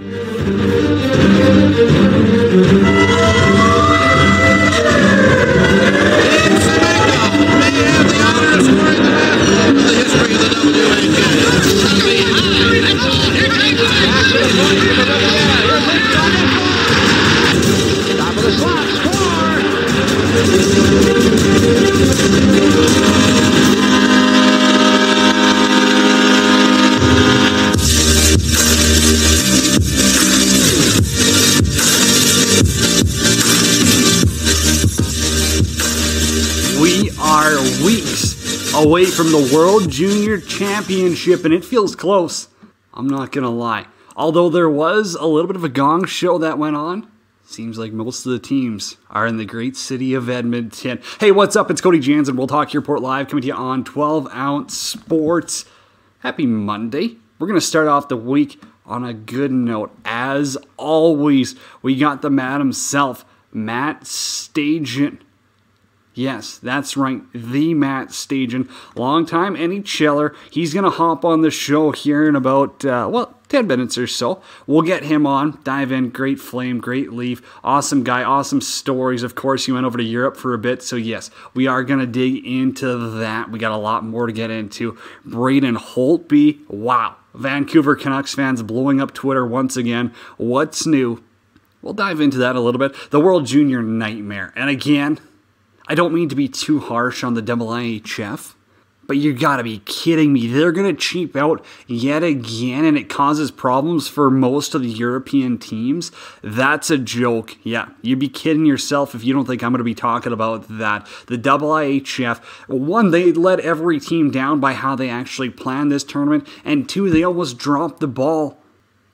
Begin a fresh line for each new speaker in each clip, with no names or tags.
We from the World Junior Championship, and it feels close. I'm not gonna lie. Although there was a little bit of a gong show that went on, seems like most of the teams are in the great city of Edmonton. Hey, what's up? It's Cody Jansen. We'll talk your Port Live coming to you on 12 ounce sports. Happy Monday. We're gonna start off the week on a good note. As always, we got the man himself, Matt Stajan. Yes, that's right. The Matt Stajan, longtime NHLer. He's going to hop on the show here in about, uh, well, 10 minutes or so. We'll get him on, dive in. Great flame, great leaf. Awesome guy, awesome stories. Of course, he went over to Europe for a bit. So, yes, we are going to dig into that. We got a lot more to get into. Braden Holtby, wow. Vancouver Canucks fans blowing up Twitter once again. What's new? We'll dive into that a little bit. The World Junior Nightmare. And again, I don't mean to be too harsh on the IIHF, but you gotta be kidding me. They're gonna cheap out yet again, and it causes problems for most of the European teams. That's a joke. Yeah, you'd be kidding yourself if you don't think I'm gonna be talking about that. The IIHF, one, they let every team down by how they actually planned this tournament, and two, they almost dropped the ball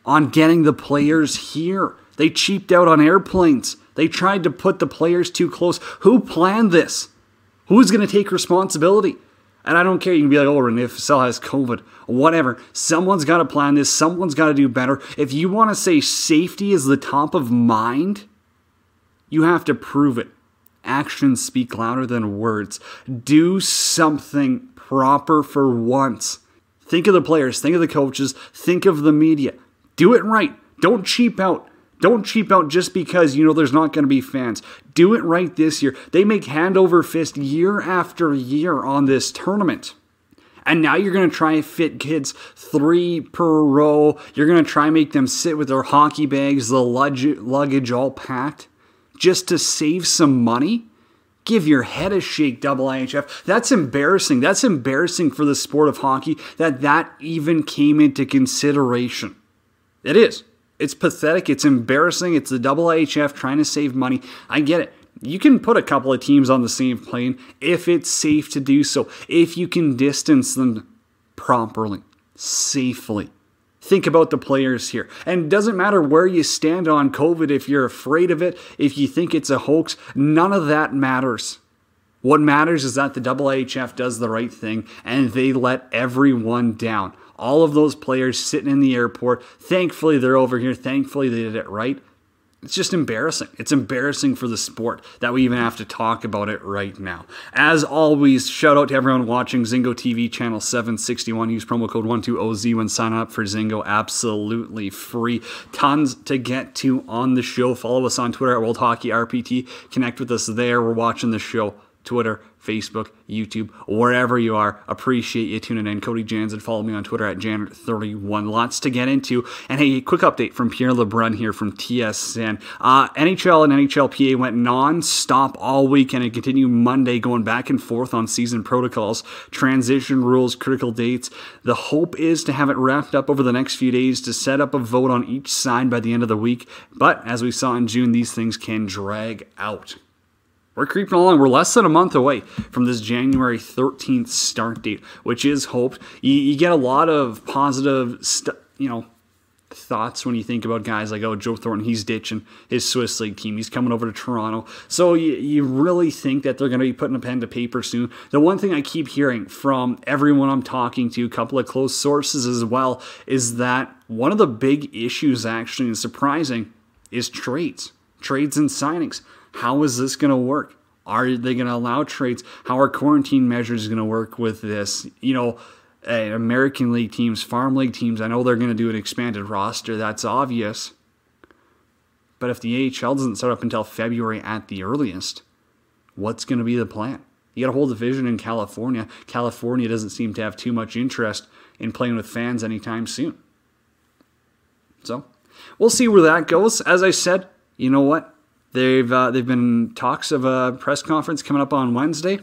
on getting the players here. They cheaped out on airplanes. They tried to put the players too close. Who planned this? Who's going to take responsibility? And I don't care. You can be like, oh, Rene Fasel has COVID. Whatever. Someone's got to plan this. Someone's got to do better. If you want to say safety is the top of mind, you have to prove it. Actions speak louder than words. Do something proper for once. Think of the players, think of the coaches, think of the media. Do it right. Don't cheap out. Don't cheap out just because you know there's not going to be fans. Do it right this year. They make hand over fist year after year on this tournament. And now you're going to try and fit kids three per row. You're going to try and make them sit with their hockey bags, the luggage all packed, just to save some money? Give your head a shake, double IHF. That's embarrassing. That's embarrassing for the sport of hockey that that even came into consideration. It is. It's pathetic. It's embarrassing. It's the IIHF trying to save money. I get it. You can put a couple of teams on the same plane if it's safe to do so, if you can distance them properly, safely. Think about the players here. And it doesn't matter where you stand on COVID, if you're afraid of it, if you think it's a hoax, none of that matters. What matters is that the IIHF does the right thing and they let everyone down all of those players sitting in the airport. Thankfully, they're over here. Thankfully, they did it right. It's just embarrassing. It's embarrassing for the sport that we even have to talk about it right now. As always, shout out to everyone watching Zingo TV channel 761. Use promo code 12OZ when signing up for Zingo. Absolutely free. Tons to get to on the show. Follow us on Twitter at World Hockey RPT. Connect with us there. We're watching the show. Twitter, Facebook, YouTube, wherever you are. Appreciate you tuning in. Cody Jansen, follow me on Twitter at Janet31. Lots to get into. And hey, quick update from Pierre LeBrun here from TSN. Uh, NHL and NHLPA went non-stop all weekend and continue Monday, going back and forth on season protocols, transition rules, critical dates. The hope is to have it wrapped up over the next few days to set up a vote on each side by the end of the week. But as we saw in June, these things can drag out. We're creeping along. We're less than a month away from this January 13th start date, which is hoped. You, you get a lot of positive, st- you know, thoughts when you think about guys like, oh, Joe Thornton, he's ditching his Swiss League team. He's coming over to Toronto. So you, you really think that they're going to be putting a pen to paper soon. The one thing I keep hearing from everyone I'm talking to, a couple of close sources as well, is that one of the big issues, actually, and surprising, is trades. Trades and signings. How is this going to work? Are they going to allow trades? How are quarantine measures going to work with this? You know, eh, American League teams, Farm League teams, I know they're going to do an expanded roster. That's obvious. But if the AHL doesn't start up until February at the earliest, what's going to be the plan? You got a whole division in California. California doesn't seem to have too much interest in playing with fans anytime soon. So we'll see where that goes. As I said, you know what? They've uh, they've been talks of a press conference coming up on Wednesday.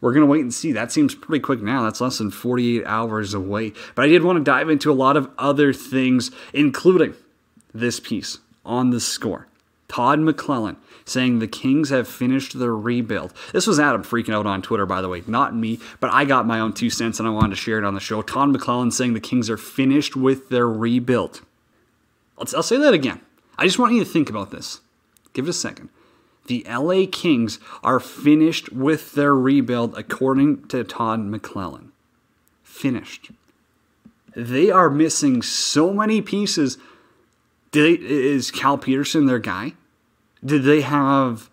We're gonna wait and see. That seems pretty quick now. That's less than 48 hours away. But I did want to dive into a lot of other things, including this piece on the score. Todd McLellan saying the Kings have finished their rebuild. This was Adam freaking out on Twitter, by the way, not me, but I got my own two cents and I wanted to share it on the show. Todd McLellan saying the Kings are finished with their rebuild. I'll, I'll say that again. I just want you to think about this. Give it a second. The LA Kings are finished with their rebuild, according to Todd McLellan. Finished. They are missing so many pieces. They, is Cal Petersen their guy? Did they have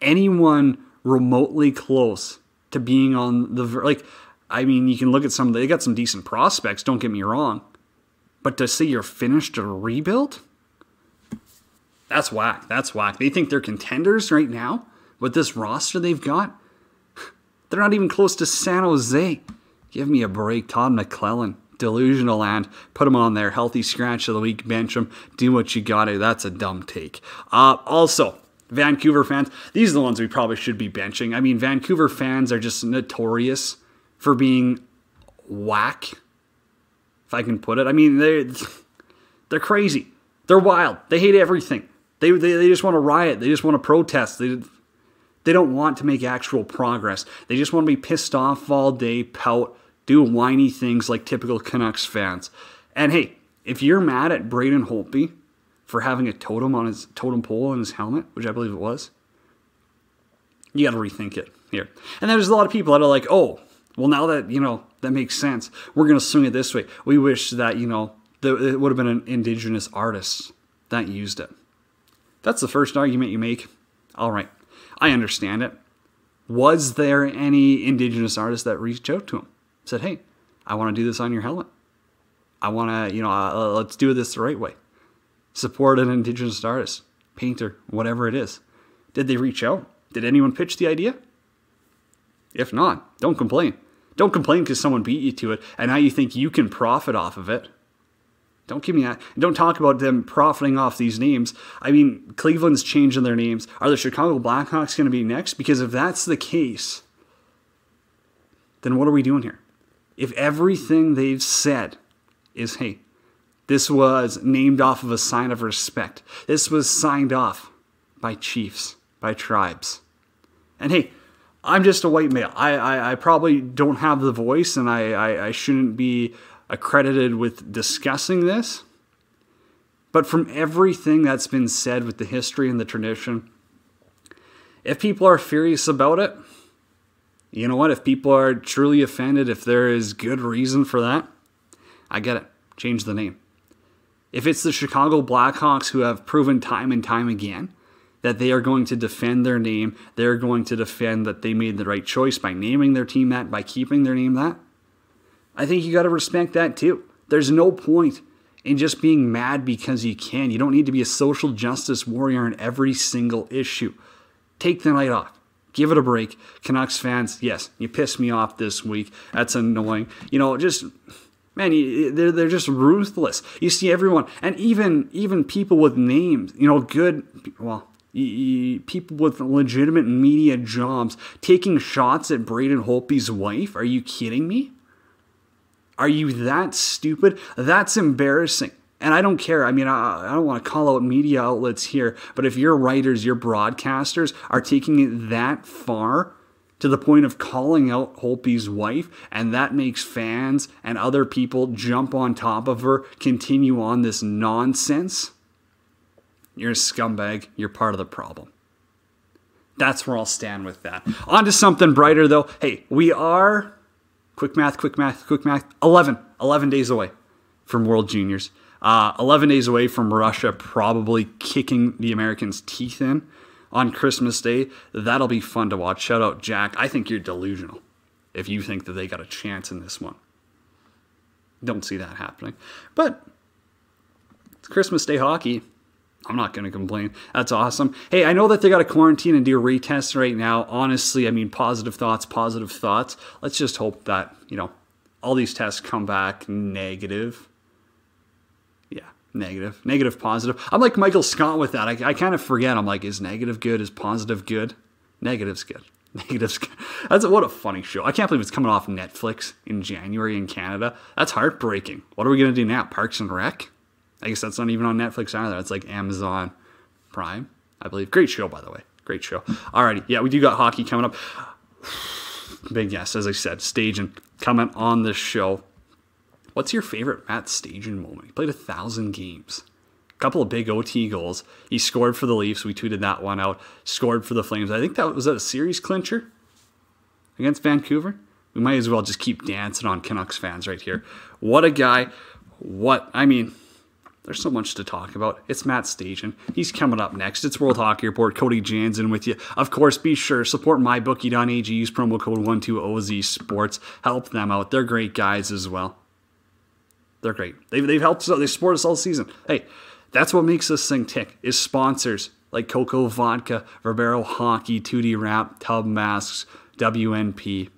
anyone remotely close to being on the like? I mean, you can look at some. They got some decent prospects. Don't get me wrong, but to say you're finished a rebuild, that's whack. That's whack. They think they're contenders right now with this roster they've got. They're not even close to San Jose. Give me a break, Todd McLellan. Delusional land. Put him on there. Healthy scratch of the week. Bench him. Do what you got to. That's a dumb take. Uh, also, Vancouver fans. These are the ones we probably should be benching. I mean, Vancouver fans are just notorious for being whack, if I can put it. I mean, they're, they're crazy. They're wild. They hate everything. They, they, they just want to riot. They just want to protest. They, they don't want to make actual progress. They just want to be pissed off all day, pout, do whiny things like typical Canucks fans. And hey, if you're mad at Braden Holtby for having a totem on his totem pole on his helmet, which I believe it was, you got to rethink it here. And there's a lot of people that are like, oh, well, now that, you know, that makes sense, we're going to swing it this way. We wish that, you know, it would have been an indigenous artist that used it. That's the first argument you make. All right, I understand it. Was there any indigenous artist that reached out to him? said, hey, I want to do this on your helmet. I want to, you know, uh, let's do this the right way. Support an indigenous artist, painter, whatever it is. Did they reach out? Did anyone pitch the idea? If not, don't complain. Don't complain because someone beat you to it and now you think you can profit off of it. Don't give me that. Don't talk about them profiting off these names. I mean, Cleveland's changing their names. Are the Chicago Blackhawks going to be next? Because if that's the case, then what are we doing here? if everything they've said is, hey, this was named off of a sign of respect, this was signed off by chiefs, by tribes. And hey, I'm just a white male. I, I, I probably don't have the voice and I, I, I shouldn't be accredited with discussing this. But from everything that's been said with the history and the tradition, if people are furious about it, you know what? If people are truly offended, if there is good reason for that, I get it. Change the name. If it's the Chicago Blackhawks who have proven time and time again that they are going to defend their name, they're going to defend that they made the right choice by naming their team that, by keeping their name that, I think you got to respect that too. There's no point in just being mad because you can. You don't need to be a social justice warrior in every single issue. Take the night off. Give it a break. Canucks fans, yes, you pissed me off this week. That's annoying. You know, just man, they're they're just ruthless. You see everyone, and even even people with names, you know, good well. people with legitimate media jobs taking shots at Braden Holtby's wife. Are you kidding me? Are you that stupid? That's embarrassing and I don't care. I mean, I, I don't want to call out media outlets here, but if your writers, your broadcasters are taking it that far to the point of calling out Holtby's wife, and that makes fans and other people jump on top of her, continue on this nonsense, you're a scumbag. You're part of the problem. That's where I'll stand with that. On to something brighter, though. Hey, we are, quick math, quick math, quick math, 11, 11 days away from World Juniors. Uh, 11 days away from Russia probably kicking the Americans' teeth in on Christmas Day. That'll be fun to watch. Shout out Jack. I think you're delusional if you think that they got a chance in this one. Don't see that happening. But it's Christmas Day hockey. I'm not going to complain. That's awesome. Hey, I know that they got to quarantine and do retests right now. Honestly, I mean, positive thoughts, positive thoughts. Let's just hope that, you know, all these tests come back negative. Yeah, negative. Negative, positive. I'm like Michael Scott with that. I, I kind of forget. I'm like, is negative good? Is positive good? Negative's good. Negative's good. That's what a funny show. I can't believe it's coming off Netflix in January in Canada. That's heartbreaking. What are we going to do now? Parks and Rec? I guess that's not even on Netflix either. It's like Amazon Prime, I believe. Great show, by the way. Great show. Alrighty, yeah, we do got hockey coming up. Big yes, as I said, Stajan coming on the show. What's your favorite Matt Stajan moment? He played a thousand games. A couple of big OT goals. He scored for the Leafs. We tweeted that one out. Scored for the Flames. I think that was that a series clincher against Vancouver. We might as well just keep dancing on Canucks fans right here. What a guy. What I mean, there's so much to talk about. It's Matt Stajan. He's coming up next. It's World Hockey Report. Cody Jansen with you. Of course, be sure support mybookie.ag. Use promo code 12OZ Sports. Help them out. They're great guys as well. They're great. They've, they've helped us. They support us all season. Hey, that's what makes this thing tick. Is sponsors like Coco Vodka, Verbero Hockey, 2D Wrap, Tub Masks, WNP.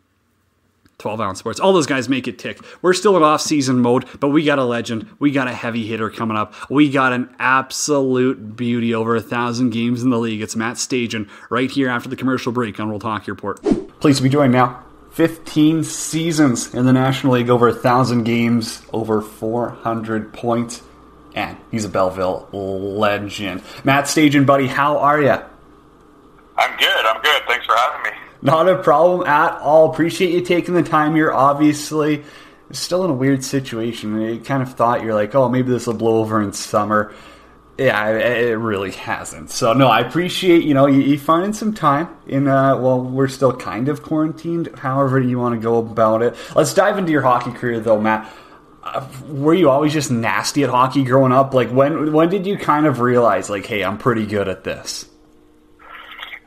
12 ounce sports. All those guys make it tick. We're still in off season mode, but we got a legend. We got a heavy hitter coming up. We got an absolute beauty over a thousand games in the league. It's Matt Stajan right here after the commercial break on World Hockey Report. Please be joined now. 15 seasons in the National League, over a thousand games, over 400 points, and he's a Belleville legend. Matt Stajan, buddy, how are you?
I'm good. I'm good. Thanks for having me.
Not a problem at all. Appreciate you taking the time here. Obviously, still in a weird situation. You kind of thought you're like, oh, maybe this will blow over in summer. Yeah, it really hasn't. So no, I appreciate you know you, you finding some time in. Uh, well, we're still kind of quarantined. However, you want to go about it. Let's dive into your hockey career, though, Matt. Uh, were you always just nasty at hockey growing up? Like when when did you kind of realize like, hey, I'm pretty good at this?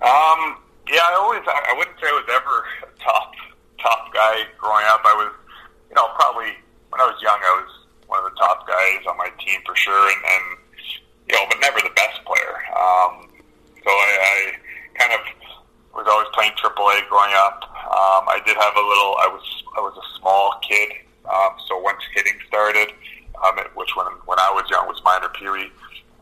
Um, yeah, I always I wouldn't say I was ever a top top guy growing up. I was, you know, probably when I was young, I was one of the top guys on my team for sure, and, and you know, but never the best player. Um, so I, I kind of was always playing AAA growing up. Um, I did have a little. I was I was a small kid, um, so once hitting started, um, it, which when when I was young was minor pee wee.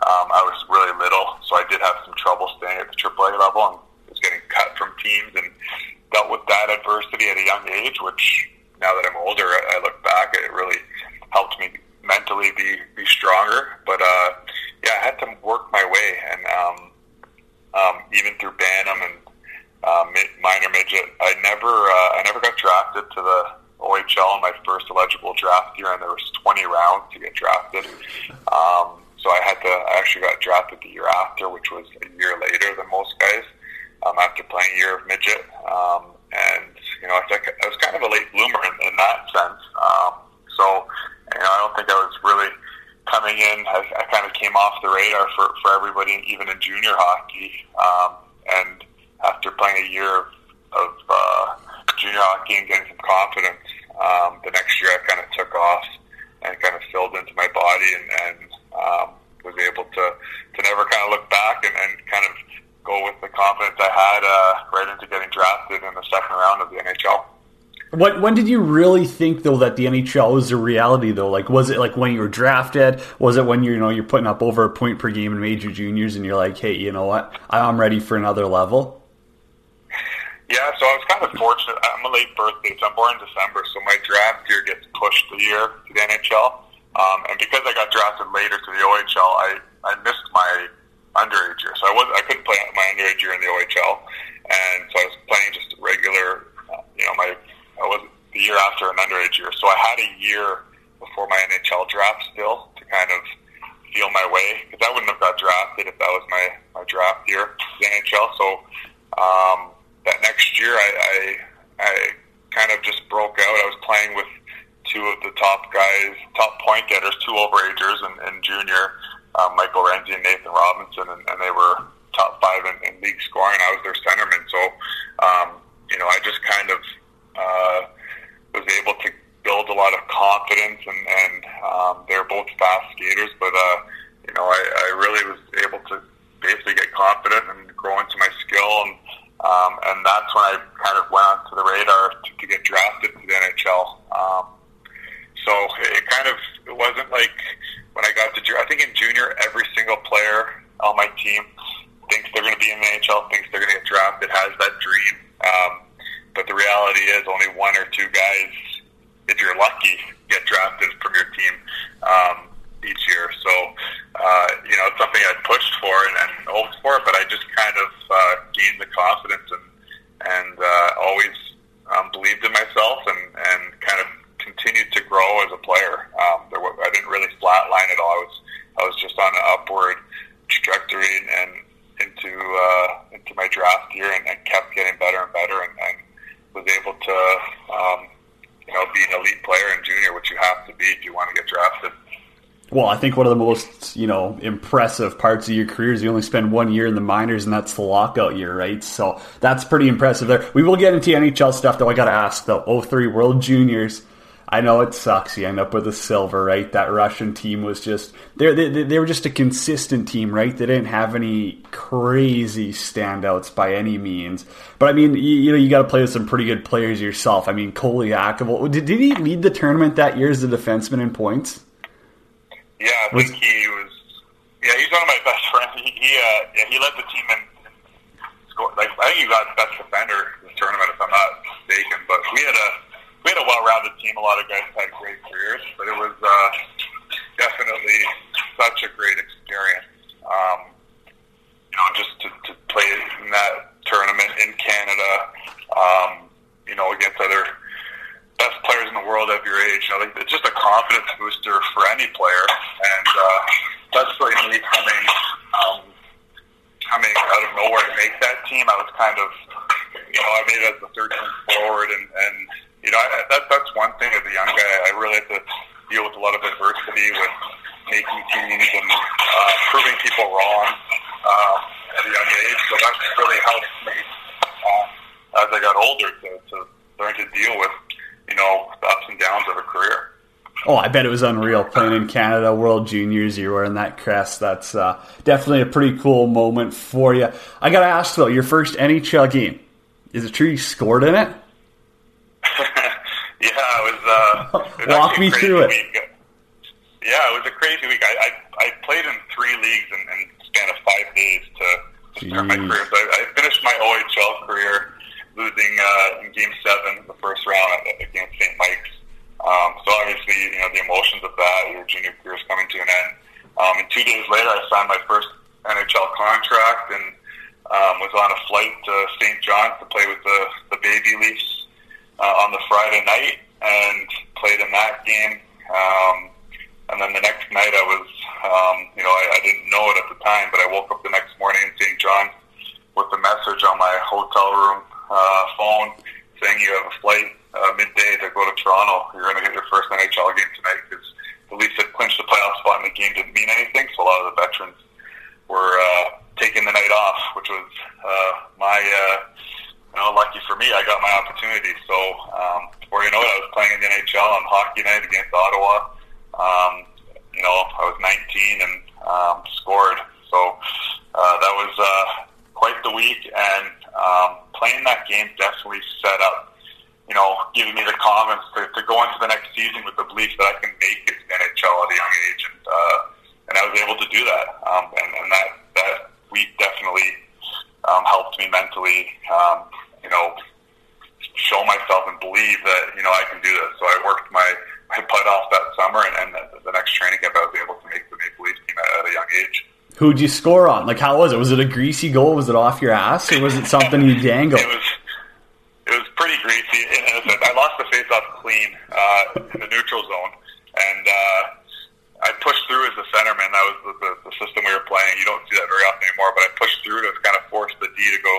Um, I was really little, so I did have some trouble staying at the AAA level and getting cut from teams and dealt with that adversity at a young age, which now that I'm older, I look back, it really helped me mentally be, be stronger. But, uh, yeah, I had to work my way and, um, um, even through Bantam and, uh, minor midget, I never, uh, I never got drafted to the OHL in my first eligible draft year, and there was 20 rounds to get drafted. Um, so I had to. I actually got drafted the year after, which was a year later than most guys um, after playing a year of midget. Um, and, you know, I, think I was kind of a late bloomer in, in that sense. Um, so, you know, I don't think I was really coming in. I, I kind of came off the radar for, for everybody, even in junior hockey. Um, and after playing a year of, of uh, junior hockey and getting some confidence, um, the next year I kind of took off and kind of filled into my body and, and um, was able to, to never kind of look back and, and kind of go with the confidence I had uh, right into getting drafted in the second round of the NHL.
When, when did you really think though that the NHL was a reality though? Like was it like when you were drafted? Was it when you you know you're putting up over a point per game in major juniors and you're like, hey, you know what, I'm ready for another level?
Yeah, so I was kind of fortunate. I'm a late birthday, so I'm born in December, so my draft year gets pushed a year to the NHL. Um, and because I got drafted later to the OHL, I, I missed my underage year. So I was I couldn't play my underage year in the OHL, and so I was playing just regular. You know, my I was the year after an underage year, so I had a year before my NHL draft still to kind of feel my way because I wouldn't have got drafted if that was my my draft year the NHL. So um, that next year, I, I I kind of just broke out. I was playing with two of the top guys, top point getters, two overagers in, in junior um, Michael Renzi and Nathan Robinson, and, and they were top five in, in league scoring. I was their centerman, so um, you know I just kind of uh, was able to build a a lot of confidence, and, and um, they're both fast skaters. But uh, you know, I, I really was able to basically get confident and grow into my skill, and um, and that's when I kind of went onto the radar to, to get drafted to the NHL. Um, so it kind of it wasn't like when I got to I think in junior every single player on my team thinks they're going to be in the NHL, thinks they're going to get drafted, has that dream. Um, but the reality is only one or two guys, if you're lucky, get drafted from your team um, each year. So, uh, you know, it's something I pushed for and, and hoped for, but I just kind of uh, gained the confidence and, and uh, always um, believed in myself and, and kind of continued to grow as a player. Um, there was, I didn't really flatline at all. I was, I was just on an upward trajectory and, and into uh, into my draft year and, and kept getting better and better and, and was able to um, you know be an elite player in junior, which you have to be if you want to get drafted.
Well, I think one of the most you know impressive parts of your career is you only spend one year in the minors, and that's the lockout year, right? So that's pretty impressive. There, we will get into NHL stuff, though. I got to ask though, 03 World Juniors I know it sucks. You end up with a silver, right? That Russian team was just they they they were just a consistent team, right? They didn't have any crazy standouts by any means. But I mean, you, you know, you got to play with some pretty good players yourself. I mean, Colaiacovo, did, did he lead the tournament that year as a defenseman in points?
Yeah, I think was, he was. Yeah, he's one of my best friends. He, he uh, yeah, he led the team in, in score. Like I think he got best defender in the tournament, if I'm not mistaken. But we had a we had a well-rounded team. A lot of guys had great careers, but it was uh, definitely such a great experience. Um, you know, just to, to play in that tournament in Canada, um, you know, against other best players in the world of your age. You know, it's just a confidence booster for any player, and uh, that's really me coming um, coming out of nowhere to make that team. I was kind of, you know, I made it as the 13th forward, and and you know, I, that, that's one thing as a young guy. I really had to deal with a lot of adversity with making teams and uh, proving people wrong um, at a young age. So that's really helped me um, as I got older to, to learn to deal with, you know, the ups and downs of a career.
Oh, I bet it was unreal playing in Canada World Juniors. You were in that crest. That's uh, definitely a pretty cool moment for you. I got to ask though, your first NHL game. Is it true you scored in it?
yeah, it was. Uh,
it was Walk me through it.
Week. Yeah, it was a crazy week. I I, I played in three leagues in, in span of five days to, to start my career. So I, I finished my OHL career losing uh, in Game Seven, the first round against St. Mike's. Um, so obviously, you know the emotions of that. Your junior career is coming to an end. Um, and two days later, I signed my first NHL contract and um, was on a flight to St. John's to play with the the Baby Leafs uh, on the Friday night and played in that game. Um, and then the next night I was, um, you know, I, I didn't know it at the time, but I woke up the next morning in St. John's with a message on my hotel room uh, phone saying you have a flight uh, midday to go to Toronto. You're going to get your first NHL game tonight because the Leafs had clinched the playoff spot and the game didn't mean anything. So a lot of the veterans were uh, taking the night off, which was uh, my uh, you know, lucky for me, I got my opportunity. So um, before you know it, I was playing in the NHL on hockey night against Ottawa. Um, you know, I was 19 and um, scored. So uh, that was uh, quite the week, and um, playing that game definitely set up. You know, giving me the confidence to, to go into the next season with the belief that I can make it to NHL at a young age, and uh, and I was able to do that. Um, and, and that that week definitely um, helped me mentally. Um, you know, show myself and believe that, you know, I can do this. So I worked my, my butt off that summer, and, and the, the next training camp, I was able to make the Maple Leafs team at, at a young age.
Who'd you score on? Like, how was it? Was it a greasy goal? Was it off your ass, or was it something you dangled?
it was. It was pretty greasy. I lost the face-off clean uh, in the neutral zone, and uh, I pushed through as a centerman. That was the, the, the system we were playing. You don't see that very often anymore, but I pushed through to kind of force the D to go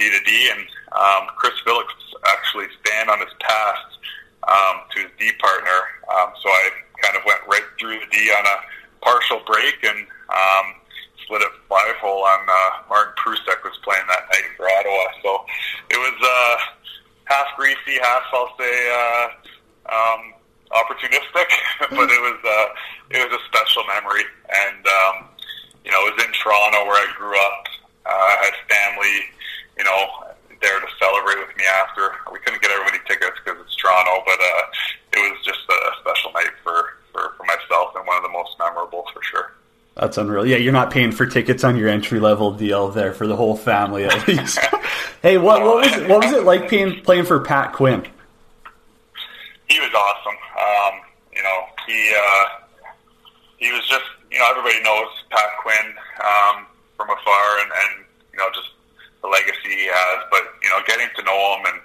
D to D, and um, Chris Phillips actually stand on his pass um, to his D partner. Um, so I kind of went right through the D on a partial break and um, slid it five hole on uh, Martin Prusek was playing that night for Ottawa. So it was uh, half greasy, half I'll say uh, um, opportunistic, but it was uh, it was a special memory, and um, you know, it was in Toronto where I grew up. Uh, I had family, you know, there to celebrate with me after. We couldn't get everybody tickets because it's Toronto, but uh, it was just a special night for, for for myself and one of the most memorable for sure.
That's unreal. Yeah, you're not paying for tickets on your entry level deal there for the whole family at least. hey, what, what was it, what was it like playing playing for Pat Quinn?
He was awesome. Um, you know, he uh, he was just you know everybody knows Pat Quinn um, from afar, and, and you know just the legacy he has. But you know, getting to know him and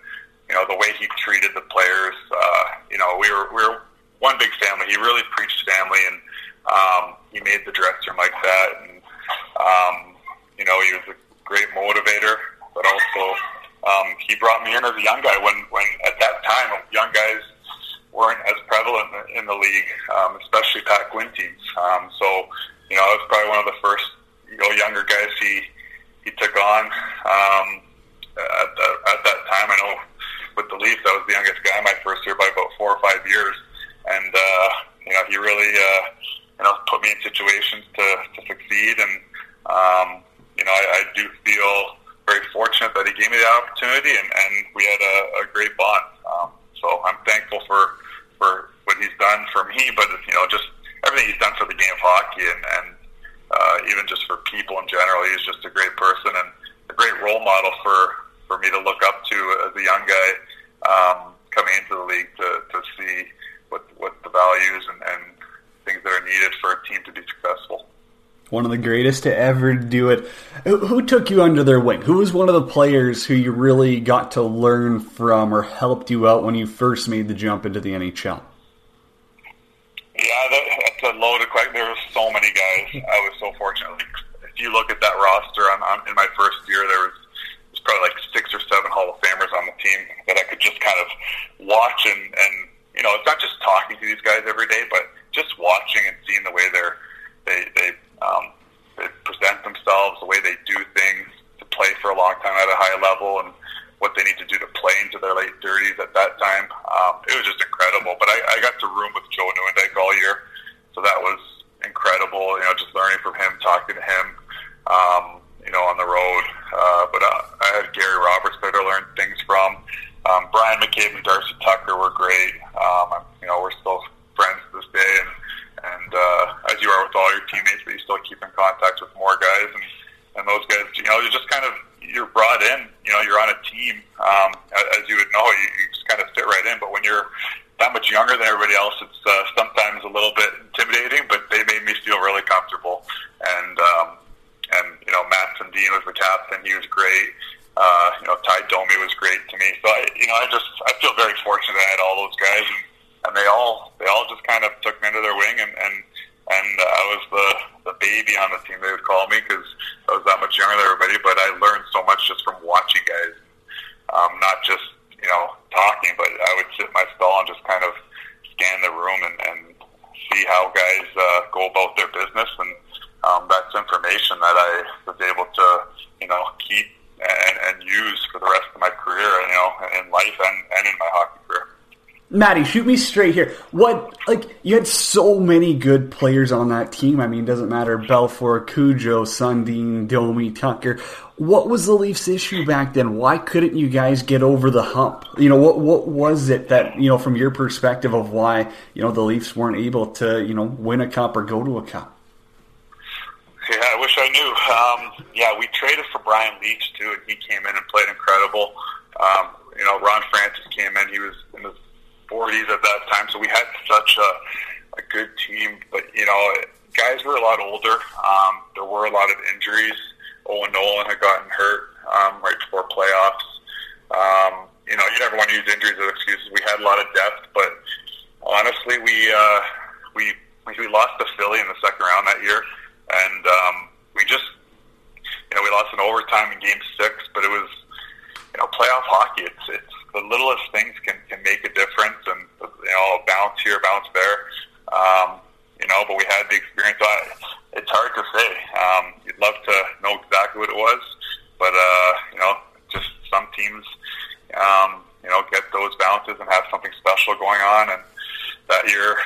you know the way he treated the players. Uh, you know, we were we were one big family. He really preached family and um, he made the dressing room like that, and um, you know he was a great motivator, but also um, he brought me in as a young guy when when at that time young guys weren't as prevalent in the league, um, especially Pat Quinn. Um, so you know I was probably one of the first you know younger guys he he took on um, at, the, at that time. I know with the Leafs I was the youngest guy my first year by about four or five years, and uh, you know he really. Uh, you know, put me in situations to, to succeed. And, um, you know, I, I do feel very fortunate that he gave me the opportunity and, and we had a, a great bond. Um, so I'm thankful for, for what he's done for me, but, you know, just everything he's done for the game of hockey and, and uh, even just for people in general. He's just a great person and a great role model for, for me to look up to as a young guy um, coming into the league to, to see what, what the values and, and things that are needed for a team to be successful.
One of the greatest to ever do it. Who took you under their wing? Who was one of the players who you really got to learn from or helped you out when you first made the jump into the NHL?
Yeah, that's a loaded question. There were so many guys. I was so fortunate. Like, if you look at that roster, on, on, in my first year, there was, was probably like six or seven Hall of Famers on the team that I could just kind of watch and, and you know, it's not just talking to these guys every day, but just watching and seeing the way they're they they um, they present themselves, the way they do things to play for a long time at a high level, and what they need to do to play into their late thirties at that time. Um, it was just incredible. But I, I got to room with Joe Nieuwendyk all year, so that was incredible. You know, just learning from him, talking to him. Um, you know, on the road. Uh, but uh, I had Gary Roberts there to learn things from. Um, Bryan McCabe and Darcy Tucker were great. Um, you know, we're still friends to this day, and and uh, as you are with all your teammates, but you still keep in contact with more guys, and and those guys, you know, you're just kind of you're brought in. You know, you're on a team. Um, as you would know, you, you just kind of fit right in. But when you're that much younger than everybody else, it's uh, sometimes a little bit intimidating. But they made me feel really comfortable, and um, and you know, Sundin was. He was great. Uh, you know, Ty Domi was great to me. So I, you know, I just I feel very fortunate I had all those guys. And, and they all they all just kind of took me under their wing, and and and uh, I was the the baby on the team. They would call me because I was that much younger than everybody. But I learned so much just from watching guys, um, not just you know talking, but I would sit in my stall and just kind of scan the room and, and see how guys uh, go about their business, and um, that's information that I was able to you know keep and, and use for the rest of my career, you know, in life and, and in my hockey career.
Maddie, shoot me straight here. What like you had so many good players on that team. I mean, doesn't matter Belfour, Cujo, Sundin, Domi, Tucker. What was the Leafs' issue back then? Why couldn't you guys get over the hump? You know, what what was it that you know from your perspective of why you know the Leafs weren't able to you know win a cup or go to a cup?
Yeah, I wish I knew. Um, yeah, we traded for Brian Leetch too, and he came in and played incredible. Um, you know, Ron Francis came in; he was in his 40s at that time, so we had such a, a good team. But you know, guys were a lot older. Um, there were a lot of injuries. Owen Nolan had gotten hurt um, right before playoffs. Um, you know, you never want to use injuries as excuses. We had a lot of depth, but honestly, we uh, we we lost to Philly in the second round that year, and um, we just you know we lost in overtime in Game Six, but it was you know playoff hockey. It's it's the littlest things can, can make a difference, and you know, a bounce here, bounce there. Um, you know, but we had the experience. I, it's hard to say. Um, you'd love to know exactly what it was, but uh, you know, just some teams, um, you know, get those bounces and have something special going on. And that year,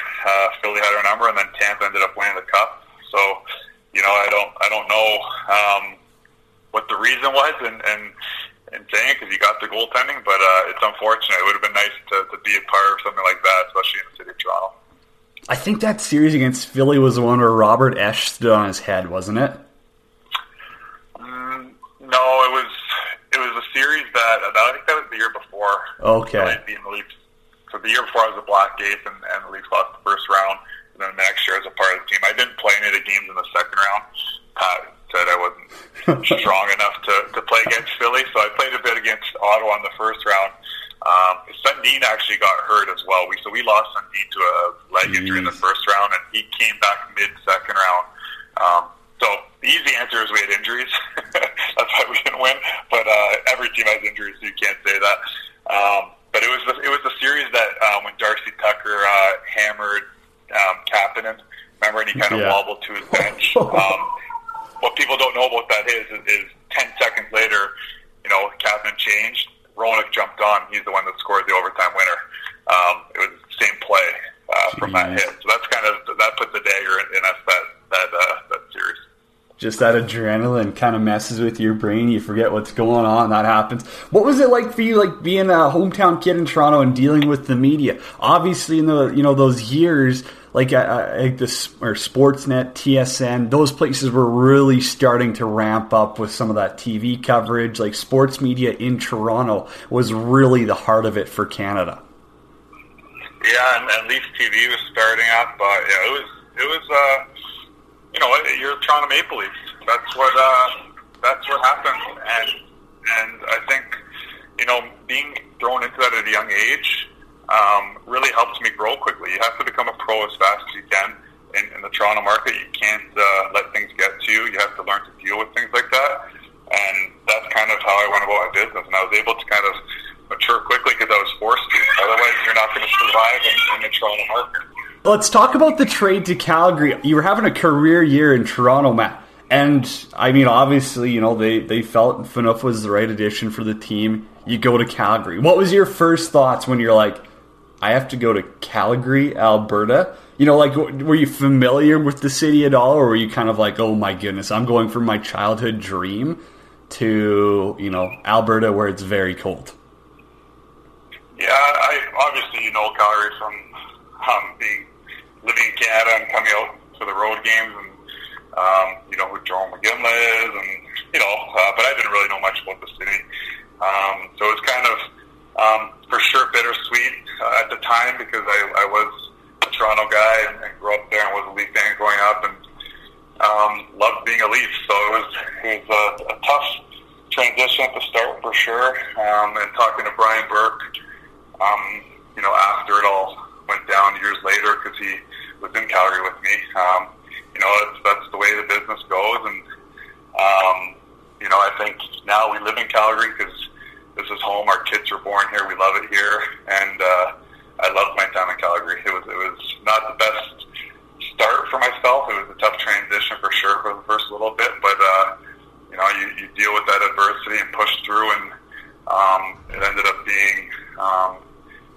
um, what the reason was and, and, and saying it because you got the goaltending, but uh, it's unfortunate. It would have been nice to, to be a part of something like that, especially in the city of Toronto.
I think that series against Philly was the one where Robert Esche stood on his head, wasn't it?
Mm, no, it was it was a series that I think that was the year before.
Okay.
Being the Leafs. So the year before I was a Black Ace and, and the Leafs lost the first round. And then the next year as a part of the team, I didn't play any of the games in the second round. Pat said I wasn't strong enough to, to play against Philly, so I played a bit against Ottawa in the first round. Um, Sundin actually got hurt as well. We so we lost Sundin to a leg injury in the first round, and he came back mid second round. Um, so the easy answer is we had injuries. That's why we didn't win. But uh, every team has injuries, so you can't say that. Um, but it was the, it was the series that um, when Darcy Tucker uh, hammered um, Kapanen. Remember, and he kind of
Yeah.
wobbled to his bench. Um, what people don't know about that is, is, is ten seconds later, you know, Kapanen changed. Roenick jumped on. He's the one that scored the overtime winner. Um, it was the same play uh, from that
Jeez.
hit. So that's kind of that puts a dagger in, in us that that uh, that series.
Just that adrenaline kind of messes with your brain. You forget what's going on. That happens. What was it like for you, like being a hometown kid in Toronto and dealing with the media? Obviously, in the you know those years, like uh, uh, like this or Sportsnet, TSN, those places were really starting to ramp up with some of that TV coverage. Like sports media in Toronto was really the heart of it for Canada.
Yeah, and, and Leafs TV was starting up. But yeah, it was it was uh, you know you're Toronto Maple Leafs. That's what uh, that's what happened, and and I think you know being thrown into that at a young age um, really helps me grow quickly. You have to become a pro as fast as you can in, in the Toronto market. You can't uh, let things get to you. You have to learn to deal with things like that, and that's kind of how I went about my business. And I was able to kind of mature quickly because I was forced to. Otherwise, you're not going to survive in, in the Toronto market.
Let's talk about the trade to Calgary. You were having a career year in Toronto, Matt. And I mean, obviously, you know, they, they felt Phaneuf was the right addition for the team. You go to Calgary. What was your first thoughts when you're like, I have to go to Calgary, Alberta? You know, like, were you familiar with the city at all, or were you kind of like, oh my goodness, I'm going from my childhood dream to, you know, Alberta where it's very cold?
Yeah, I obviously you know Calgary from um, being living in Canada and coming out to the road games, and um, you know who Jarome Iginla is, and you know, uh, but I didn't really know much about the city, um, so it was kind of um, for sure bittersweet uh, at the time because I, I was a Toronto guy and, and grew up there and was a Leaf fan growing up, and um, loved being a Leaf. So it was it was a, a tough transition at the start for sure, um, and talking to Brian Burke um, you know, after it all went down years later because he was in Calgary with me. Um, know, it's, that's the way the business goes, and um, you know, I think now we live in Calgary because this is home. Our kids were born here. We love it here, and uh, I loved my time in Calgary. It was it was not the best start for myself. It was a tough transition for sure for the first little bit, but uh, you know, you, you deal with that adversity and push through, and um, it ended up being um,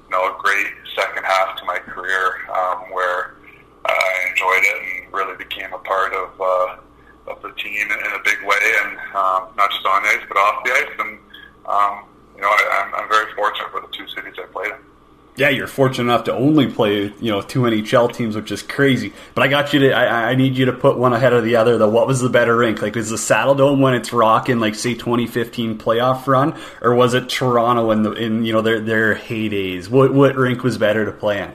you know a great second half to my career um, where I enjoyed it and became a part of uh, of the team in, a big way, and um, not just on the ice but off the ice. And um, you know, I, I'm, I'm very fortunate for the two cities I played in.
Yeah, you're fortunate enough to only play, you know, two NHL teams, which is crazy. But I got you to, I, I need you to put one ahead of the other. Though, what was the better rink? Like, was the Saddledome when it's rocking, like say 2015 playoff run, or was it Toronto in the in you know their their heydays? What what rink was better to play in?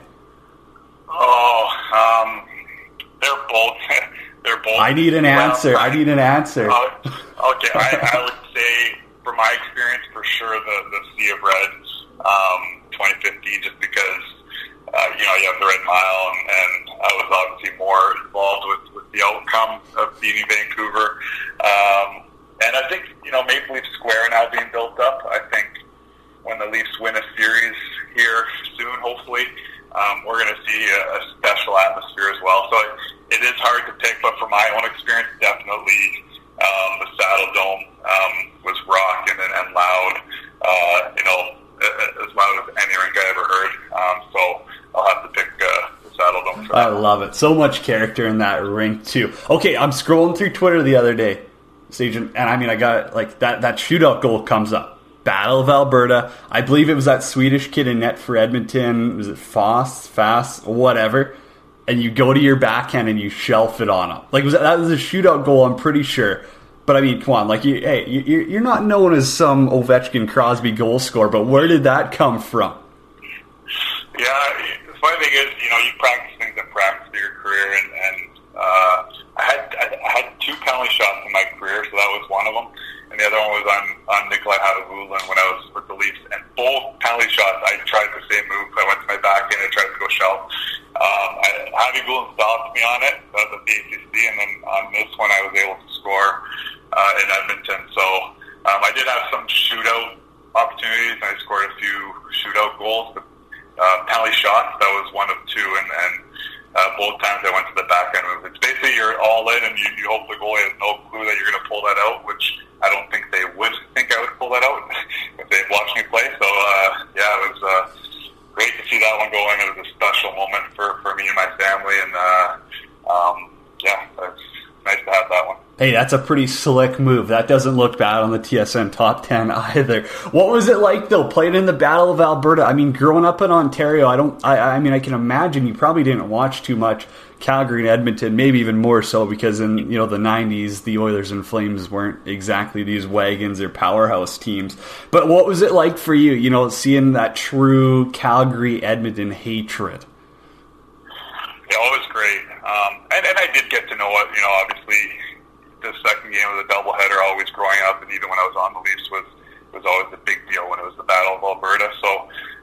Oh, um, they're both. they're both.
I need an
well
answer. I need an answer.
Uh, okay, I, I would say, from my experience, for sure, the the Sea of Red, um, 2015, just because uh, you know you have the Red Mile, and, and I was obviously more involved with, with the outcome of beating Vancouver. Um, and I think you know Maple Leaf Square now being built up. I think when the Leafs win a series here soon, hopefully, um, we're going to see a, a special atmosphere as well. So it, it is hard to from my own experience, definitely um, the Saddledome um, was rocking and, and loud. Uh, you know, as loud as any rink I ever heard. Um, so I'll have to pick uh, the Saddledome
I love it. So much character in that rink too. Okay, I'm scrolling through Twitter the other day. Sagen, and I mean, I got like that that shootout goal comes up. Battle of Alberta. I believe it was that Swedish kid in net for Edmonton. Was it Foss, Fast, whatever? And you go to your backhand and you shelf it on him. Like was that, that was a shootout goal? I'm pretty sure. But I mean, come on, like you, hey, you, you're not known as some Ovechkin Crosby goal scorer, but where did that come from?
Yeah, the funny thing is, you know, you practice things in practice through your career, and, and uh, I had I had two penalty shots in my career, so that was one of them and the other one was on on Nikolai Khabibulin when I was with the Leafs. And both penalty shots, I tried the same move. I went to my back and I tried to go shelf. Um, I, stopped me on it. That was at the ACC, and then on this one, I was able to score uh, in Edmonton. So um, I did have some shootout opportunities, and I scored a few shootout goals. But uh, penalty shots, that was one of two, and, and uh, both times I went to the back end. It's basically you're all in, and you, you hope the goalie has no clue that you're going to pull that out, which I don't think they would think I would pull that out if they'd watched me play. So uh, yeah, it was uh, great to see that one going. It was a special moment for, for me and my family, and uh, um, yeah, it's nice to have that one.
Hey, that's a pretty slick move. That doesn't look bad on the TSN top 10 either. What was it like though, playing in the Battle of Alberta? I mean, growing up in Ontario, I don't, I, I mean, I can imagine you probably didn't watch too much Calgary and Edmonton, maybe even more so because in, you know, the 90s, the Oilers and Flames weren't exactly these wagons or powerhouse teams. But what was it like for you, you know, seeing that true Calgary Edmonton hatred?
Yeah, it was great. Um, and, and I did get to know it, you know, obviously the second game of the doubleheader always growing up, and even when I was on the Leafs was was always a big deal when it was the Battle of Alberta. So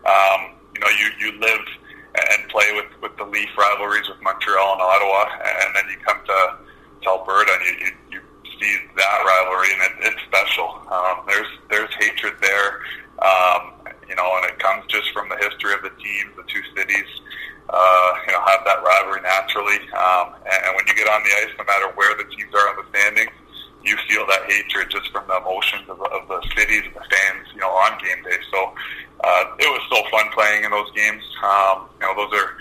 um, you know, you you live and play with with the Leaf rivalries with Montreal and Ottawa, and then you come to, to Alberta and you, you you see that rivalry, and it, it's special. Um, there's there's hatred there. Um, you know, and it comes just from the history of the teams, the two cities uh, you know, have that rivalry naturally. Um, and, and when you get on the ice, no matter where the teams are on the standings, you feel that hatred just from the emotions of, of the cities and the fans, you know, on game day. So uh, it was so fun playing in those games. Um, you know, those are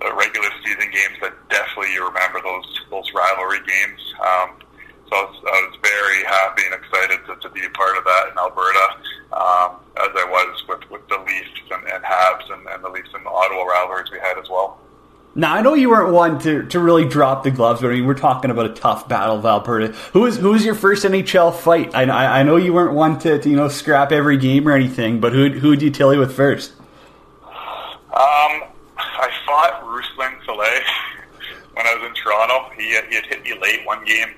the regular season games that definitely you remember those those rivalry games. Um, so I was, I was very happy and excited to, to be a part of that in Alberta, um, as I was with, with the Leafs and, and Habs and, and the Leafs and the Ottawa rivalries we had as well.
Now I know you weren't one to, to really drop the gloves, but I mean we're talking about a tough battle of Alberta. Who was who was your first NHL fight? I, I, I know you weren't one to, to, you know scrap every game or anything, but who who did you tell you with first?
Um, I fought Ruslan Salei when I was in Toronto. He he had hit me late one game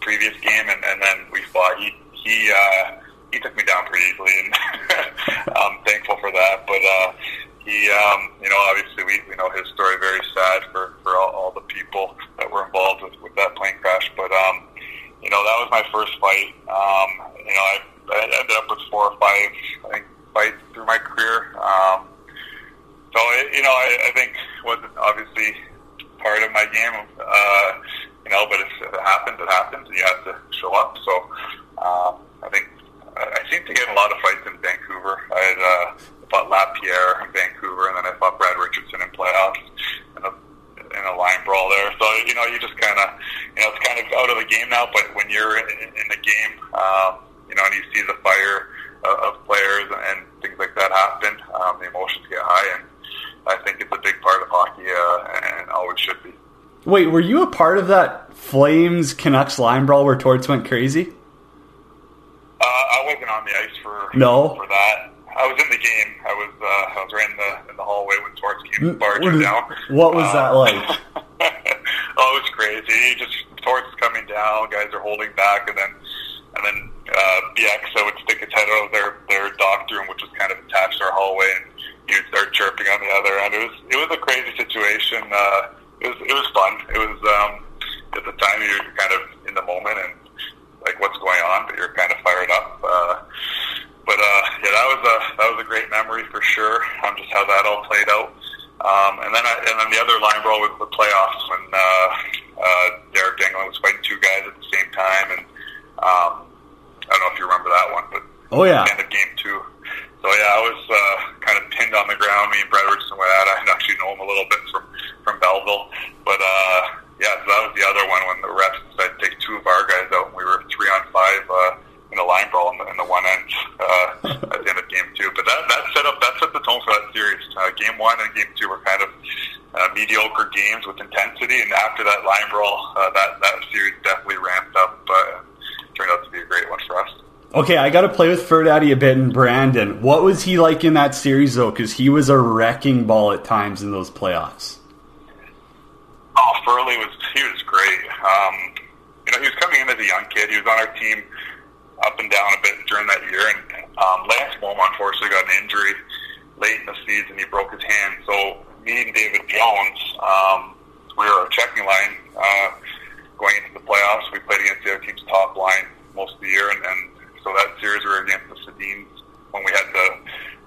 previous game, and, and then we fought. He he uh, he took me down pretty easily, and I'm thankful for that. But uh, he, um, you know, obviously we, we know his story. Very sad for for all, all the people that were involved with, with that plane crash. But um, you know, that was my first fight. Um, you know, I, I ended up with four or five, I think, fights through my career. Um, so it, you know, I, I think wasn't obviously part of my game. Uh, you know, but if it happens, it happens. And you have to show up. So um, I think I seem to get a lot of fights in Vancouver. I had uh, fought Lapierre in Vancouver, and then I fought Brad Richardson in playoffs in a in a line brawl there. So you know, you just kind of you know, it's kind of out of the game now. But when you're in, in the game, um, you know, and you see the fire of, of players and things like that happen, um, the emotions get high, and I think it's a big part of hockey, uh, and always should be.
Wait, were you a part of that Flames Canucks line brawl where Torts went crazy?
Uh, I wasn't on the ice for
no
for that. I was in the game. I was uh, I was right in the in the hallway when Torts came barging down.
What was that
Uh,
like?
oh, it was crazy. Just Torts coming down, guys are holding back, and then and then uh, BX would stick his head out of their their dock room, which was kind of attached to our hallway, and you'd start chirping on the other end. It was it was a crazy situation. Uh, it was it was fun. It was um, at the time you're kind of in the moment and like what's going on, but you're kind of fired up. Uh, but uh, yeah, that was a that was a great memory for sure. Um, just how that all played out. Um, and then I, and then the other line brawl was the playoffs when uh, uh, Deryk Engelland was fighting two guys at the same time, and um, I don't know if you remember that one, but
Oh yeah.
end of game two. So yeah, I was uh, kind of pinned on the ground. Me and Brad Richardson went at it. I actually know him a little bit from from Belleville, but uh, yeah, so that was the other one when the refs decided to take two of our guys out, and we were three on after that line brawl, uh, that that series definitely ramped up. But turned out to be a great one for us.
Okay, I got to play with Fur Daddy a bit and Brandon. What was he like in that series though? Because he was a wrecking ball at times in those playoffs.
Oh, Furley was he was great. Um, you know, he was coming in as a young kid. He was on our team up and down a bit during that year, and um, Lance Bouma unfortunately got an injury late in the season. He broke his hand, so me and David Jones, um, we were a checking line uh, going into the playoffs. We played against the other team's top line most of the year, and, and so that series we were against the Sedins when we had the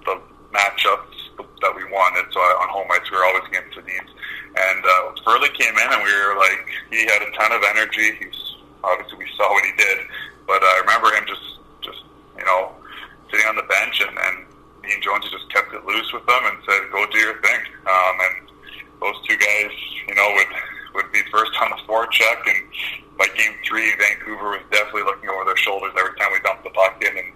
the matchups that we wanted. So on home ice, we were always against Sedins. And uh, Furley came in, and we were like, he had a ton of energy. He's obviously we saw what he did, but I remember him just just you know sitting on the bench, and, and me and Jonesy just kept it loose with them and said, "Go do your thing." Um, and those two guys, you know, would would be first on the forecheck, and by game three, Vancouver was definitely looking over their shoulders every time we dumped the puck in. And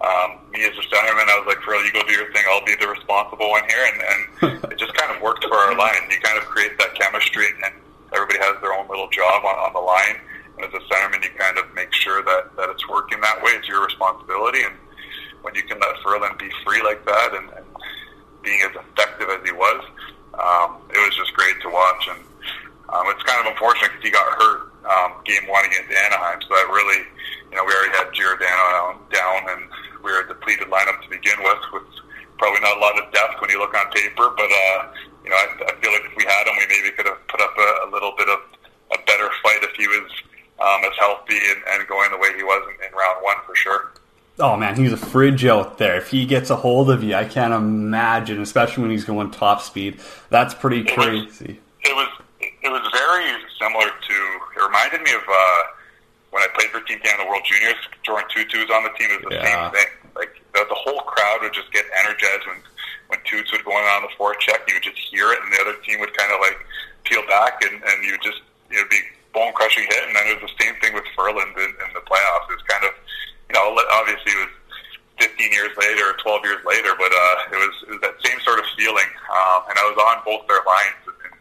um, me as a centerman, I was like, "Furl, you go do your thing. I'll be the responsible one here." And, and it just kind of worked for our line. You kind of create that chemistry, and everybody has their own little job on, on the line. And as a centerman, you kind of make sure that that it's working that way. It's your responsibility, and when you can let Ferland be free like that and, and being as effective as he was, um, it was just great to watch. And um, it's kind of unfortunate because he got hurt um, game one against Anaheim, so that really, you know, we already had Giordano down, and we were a depleted lineup to begin with, with probably not a lot of depth when you look on paper. But uh, you know, I, I feel like if we had him, we maybe could have put up a, a little bit of a better fight if he was um, as healthy and, and going the way he was in, in round one for sure.
Oh man, he's a fridge out there. If he gets a hold of you, I can't imagine, especially when he's going top speed. That's pretty crazy.
It was it was very similar to. It reminded me of uh, when I played for Team Canada World Juniors. Jordan Tootoo was on the team. It was the yeah. same thing. Like the, the whole crowd would just get energized when when Toots would go on the forecheck. You would just hear it, and the other team would kind of like peel back, and and you would just it would be bone crushing hit. And then it was the same thing with Ferland in, in the playoffs. It was kind of you know, obviously it was 15 years later or 12 years later, but uh, it, was, it was that same sort of feeling. Um, and I was on both their lines in,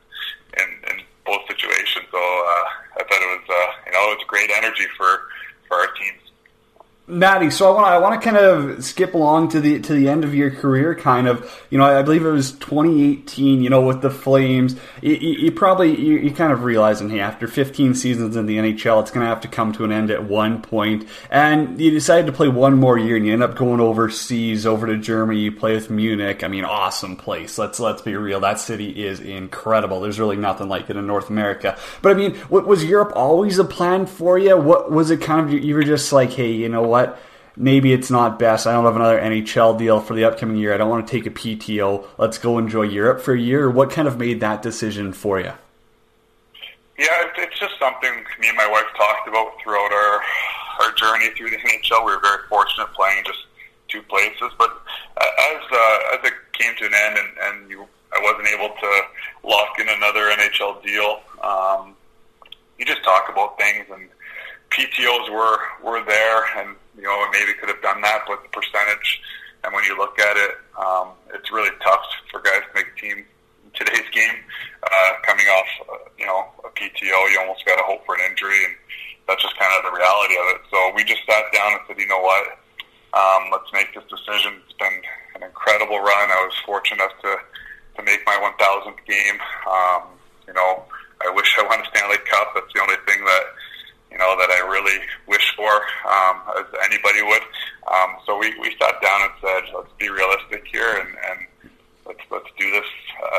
in, in both situations. So uh, I thought it was, uh, you know, it was great energy for, for our teams.
Matty, so I want I want to kind of skip along to the to the end of your career, kind of. You know, I believe it was 2018. You know, with the Flames, you, you probably you, you, kind of realizing, hey, after 15 seasons in the NHL, it's going to have to come to an end at one point. And you decided to play one more year, and you end up going overseas, over to Germany. You play with Munich. I mean, awesome place. Let's let's be real. That city is incredible. There's really nothing like it in North America. But I mean, what, was Europe always a plan for you? What was it kind of? You were just like, hey, you know what? What? Maybe it's not best. I don't have another NHL deal for the upcoming year. I don't want to take a PTO. Let's go enjoy Europe for a year. What kind of made that decision for you?
Yeah, it's just something me and my wife talked about throughout our our journey through the NHL. We were very fortunate playing just two places, but as uh, as it came to an end and, and you, I wasn't able to lock in another NHL deal, um, you just talk about things and PTOs were were there, and you know maybe could have done that, but the percentage, and when you look at it, um, it's really tough for guys to make a team in today's game. Uh, coming off, uh, you know, a PTO, you almost got to hope for an injury, and that's just kind of the reality of it. So we just sat down and said, you know what, um, let's make this decision. It's been an incredible run. I was fortunate enough to to make my 1,000th game. Um, you know, I wish I won a Stanley Cup. That's the only thing that you know, that I really wish for, um, as anybody would. Um, so we, we sat down and said, let's be realistic here and, and let's, let's do this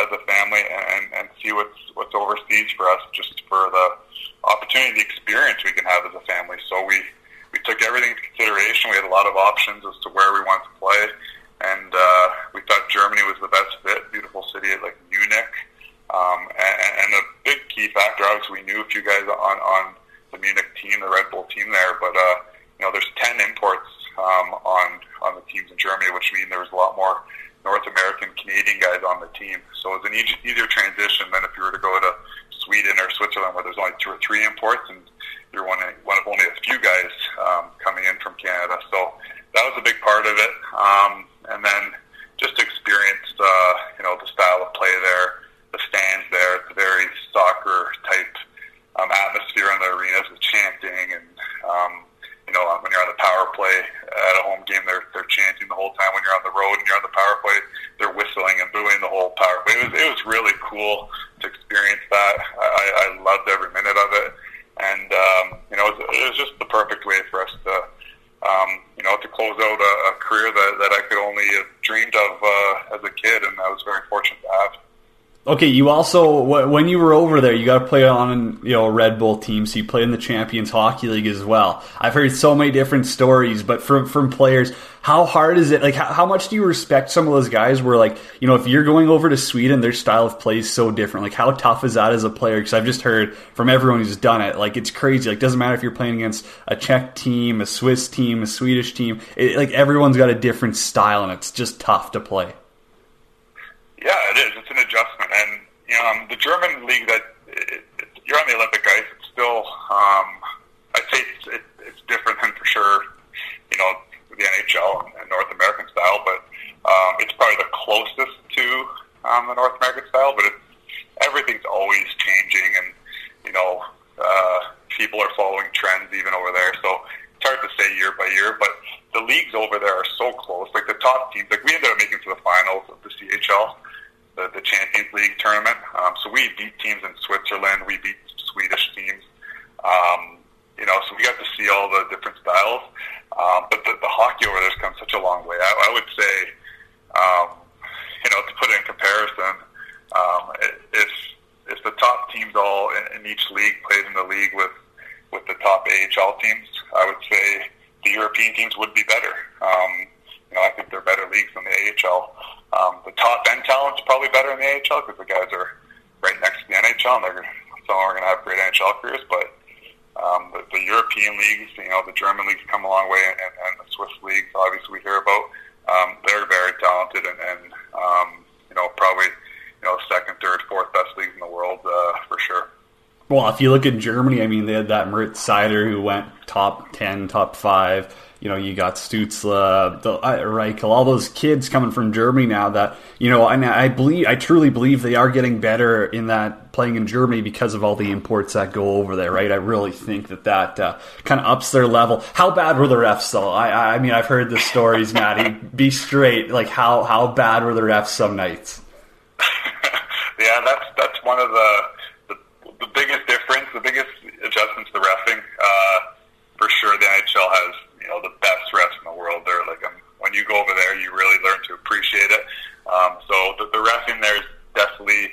as a family and, and see what's, what's overseas for us just for the opportunity, the experience we can have as a family. So we, we took everything into consideration. We had a lot of options as to where we wanted to play. And, uh, we thought Germany was the best fit, beautiful city like Munich. Um, and, and a big key factor, obviously we knew a few guys on, on the Munich team, the Red Bull team there. But uh, you know, there's ten imports um, on on the teams in Germany, which mean there was a lot more North American, Canadian guys on the team. So it was an easy, easier transition than if you were to go to Sweden or Switzerland, where there's only two or three imports, and you're one of, one of only a few guys um, coming in from Canada. So that was a big part of it. Um, and then just experienced, uh, you know, the style of play there, the stands there. It's a very soccer type um, atmosphere in the arenas with chanting and um, you know when you're on the power play at a home game they're they're chanting the whole time. When you're on the road and you're on the power play they're whistling and booing the whole power play. It was it was really cool to experience that. I, I loved every minute of it. And um, you know it was, it was just the perfect way for us to um, you know to close out a, a career that, that I could only have dreamed of uh, as a kid. And I was very fortunate to have.
Okay, you also when you were over there, you got to play on you know a Red Bull team, so you played in the Champions Hockey League as well. I've heard so many different stories, but from from players, how hard is it? Like, how, how much do you respect some of those guys? Where like you know, if you're going over to Sweden, their style of play is so different. Like, how tough is that as a player? Because I've just heard from everyone who's done it, like it's crazy. Like, doesn't matter if you're playing against a Czech team, a Swiss team, a Swedish team. It, like everyone's got a different style, and it's just tough to play.
Yeah, it is. It's an adjustment, and you know, um, the German league that it, it, you're on the Olympic ice. It's still, um, I'd say it's, it, it's different than for sure. You know, the NHL and North American style, but um, it's probably the closest to um, the North American style. But it's everything's always changing, and you know, uh, people are following trends even over there. So it's hard to say year by year, but the leagues over there are so close. Like the top teams, like we ended up making to the finals of the CHL the, the Champions League tournament. Um, so we beat teams in Switzerland. We beat Swedish teams. Um, you know, so we got to see all the different styles. Um, but the, the hockey over there's come such a long way. I, I would say, um, you know, to put it in comparison, um, if if the top teams all in, in each league played in the league with with the top AHL teams, I would say the European teams would be better. Um, you know, I think they're better leagues than the AHL. Um, the top end talent's probably better in the AHL because the guys are right next to the NHL, and they're some are going to have great NHL careers. But um, the, the European leagues, you know, the German leagues come a long way, and, and the Swiss leagues, obviously, we hear about. Um, they're very talented, and, and um, you know, probably you know, second, third, fourth best leagues in the world uh, for sure.
Well, if you look at Germany, I mean, they had that Moritz Seider who went top ten, top five you know, you got Stützle, the, uh, Reichel, all those kids coming from Germany now that, you know, and I believe, I truly believe they are getting better in that playing in Germany because of all the imports that go over there, right? I really think that that uh, kind of ups their level. How bad were the refs though? I, I mean, I've heard the stories, Matty. Be straight. Like, how, how bad were the refs some nights?
yeah, that's, that's one of the, the, the biggest difference, the biggest adjustment to the refing. Uh, for sure, the NHL has the best refs in the world. They're like um, when you go over there, you really learn to appreciate it. Um, so the, the refing there definitely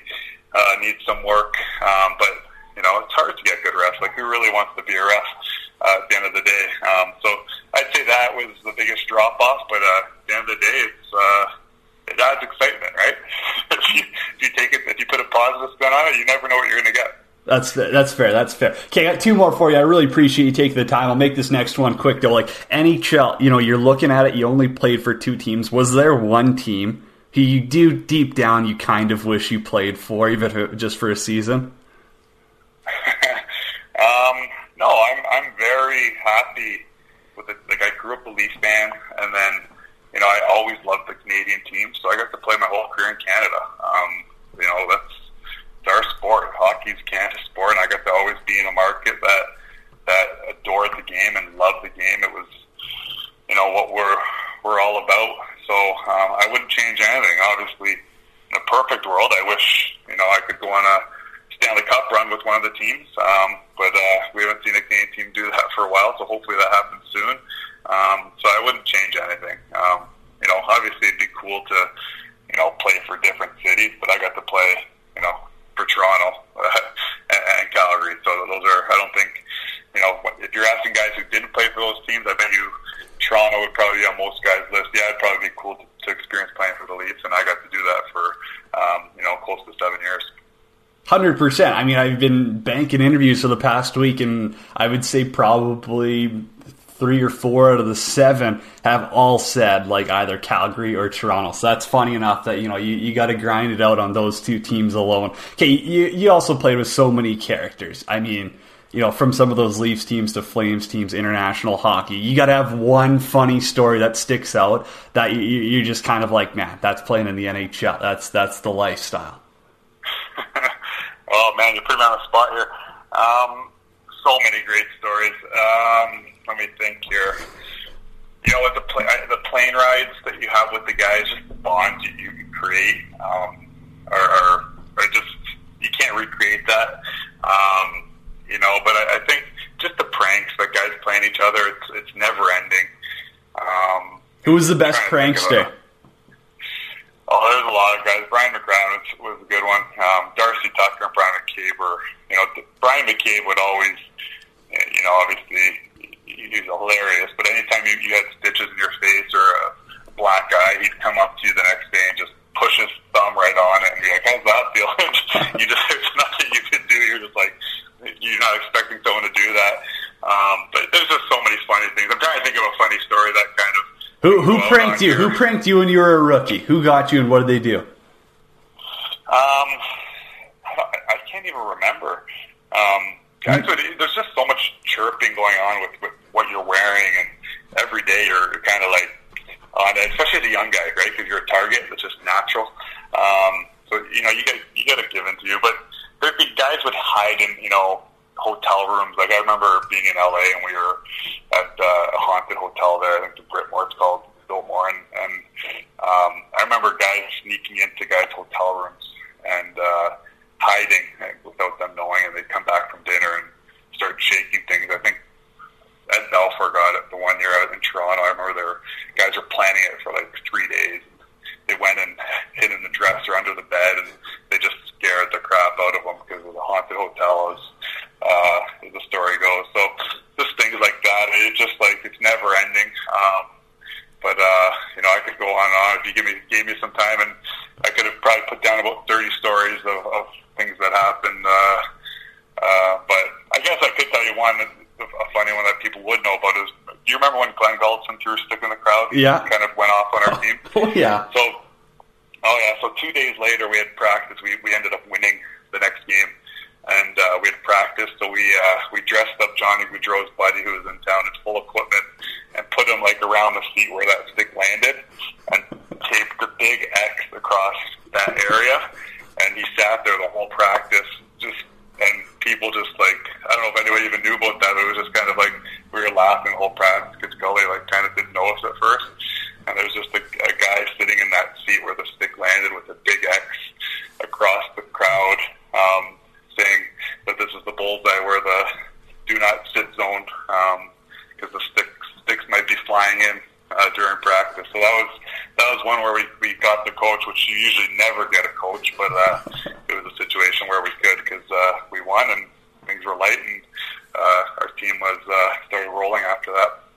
uh, needs some work, um, but you know it's hard to get good refs. Like who really wants to be a ref uh, at the end of the day? Um, so I'd say that was the biggest drop off. But uh, at the end of the day, it's uh, it adds excitement, right? if you if you take it, if you put a positive spin on it, you never know what you're going to get.
That's that's fair. That's fair. Okay, I got two more for you. I really appreciate you taking the time. I'll make this next one quick though. Like NHL, you know, you're looking at it. You only played for two teams. Was there one team who you do deep down you kind of wish you played for, even just for a season?
um, no, I'm I'm very happy with it. Like I grew up a Leaf fan, and then you know I always loved the Canadian team, so I got to play my whole career in Canada. Um, you know that's our sport. Hockey's Canada's sport, and I got to always be in a market that that adored the game and loved the game. It was, you know, what we're we're all about. So um, I wouldn't change anything. Obviously, in a perfect world, I wish you know I could go on a Stanley Cup run with one of the teams, um, but uh, we haven't seen a Canadian team do that for a while. So hopefully that happens soon. Um, so I wouldn't change anything. Um, you know, obviously it'd be cool to you know play for different cities, but I got to play you know for Toronto and, and Calgary. So those are, I don't think, you know, if you're asking guys who didn't play for those teams, I bet you Toronto would probably be on most guys' list. Yeah, it'd probably be cool to, to experience playing for the Leafs, and I got to do that for, um, you know, close to seven years.
Hundred percent. I mean, I've been banking interviews for the past week, and I would say probably three or four out of the seven have all said like either Calgary or Toronto. So that's funny enough that you know you, you got to grind it out on those two teams alone. Okay, you you also played with so many characters. I mean, you know, from some of those Leafs teams to Flames teams, international hockey, you got to have one funny story that sticks out that you, you're just kind of like, man, that's playing in the NHL. That's that's the lifestyle.
Well, man, you put me on the spot here. Um, so many great stories. Um, let me think here. You know, with the pla- the plane rides that you have with the guys, just the bonds you, you create um, are, are, are just you can't recreate that. Um, you know, but I, I think just the pranks that guys playing each other. It's it's never ending. Um,
Who was the best prankster?
Oh, there's a lot of guys. Brian McGrath was, was a good one. Um, Darcy Tucker and Bryan McCabe were, you know, Bryan McCabe would always, you know, obviously he's hilarious. But anytime you, you had stitches in your face or a black eye, he'd come up to you the next day and just push his thumb right on it and be like, "How's that feel?" you just there's nothing you can do. You're just like you're not expecting someone to do that. Um, but there's just so many funny things. I'm trying to think of a funny story that kind
Who who pranked you? Who pranked you when you were a rookie? Who got you and what did they do?
Um, I, I can't even remember. Um, guys, there's just so much chirping going on with, with what you're wearing, and every day you're kind of like on it, especially as a young guy, right? Because you're a target. It's just natural. Um, so you know you get you get it given to you, but there'd be guys would hide in you know hotel rooms. Like I remember being in LA and we were at uh, a haunted hotel there. I think the Britmore it's called Biltmore, and, and um, I remember guys sneaking into guys' hotel rooms and uh, hiding without them knowing, and they'd come back from dinner and start shaking things. I think Ed Belfour got it the one year out in Toronto. I remember there guys were planning it for like three days. They went and hid in the dresser under the bed, and they just scared the crap out of them because it was a haunted hotel, as, uh, as the story goes. So just things like that. It's just like it's never ending. Um, but uh, you know, I could go on and on. If you give me gave me some time, and I could have probably put down about thirty stories of, of things that happened. Uh, uh, but I guess I could tell you one a funny one that people would know about is you remember when Glenn Gulutzan threw a stick in the crowd?
Yeah.
Kind of went off on our team.
Oh yeah.
So oh yeah, so two days later we had practice. We we ended up winning the next game. And uh, we had practice, so we uh, we dressed up Johnny Gaudreau's buddy who was in town in full equipment and put him like around the seat where that stick landed and taped a big X across that area. And he sat there the whole practice just and people just like I don't know if anyone even knew about that. But it was just kind of like we were laughing the whole practice because Gully like kind of didn't know us at first, and there was just a, a guy sitting in that seat where the stick landed with a big X across the crowd, um, saying that this is the bullseye where the do not sit zone because um, the sticks sticks might be flying in uh, during practice. So that was that was one where we, we got the coach, which you usually never get a coach, but uh, it was a situation where we could because uh, we won and things were light, and uh, our team was uh, started rolling after that.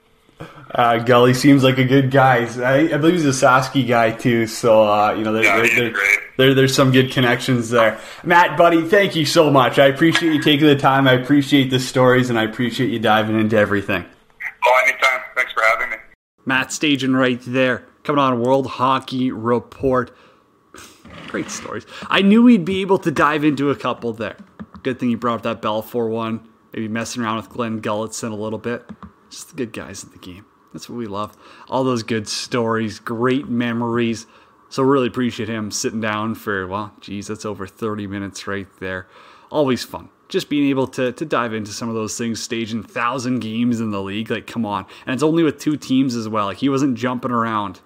Uh, Gully seems like a good guy. I, I believe he's a Sasky guy too, so uh, you know there,
yeah,
there, there, there, there's some good connections there. Matt, buddy, thank you so much. I appreciate you taking the time. I appreciate the stories, and I appreciate you diving into everything.
Oh, anytime. Thanks for having me.
Matt Stajan right there, coming on World Hockey Report. Great stories. I knew we'd be able to dive into a couple there. Good thing you brought up that Belfour one. Maybe messing around with Glenn Gulutzan a little bit. Just the good guys in the game. That's what we love. All those good stories, great memories. So really appreciate him sitting down for, well, geez, that's over 30 minutes right there. Always fun. Just being able to, to dive into some of those things, Stajan thousand games in the league. Like, come on. And it's only with two teams as well. Like, he wasn't jumping around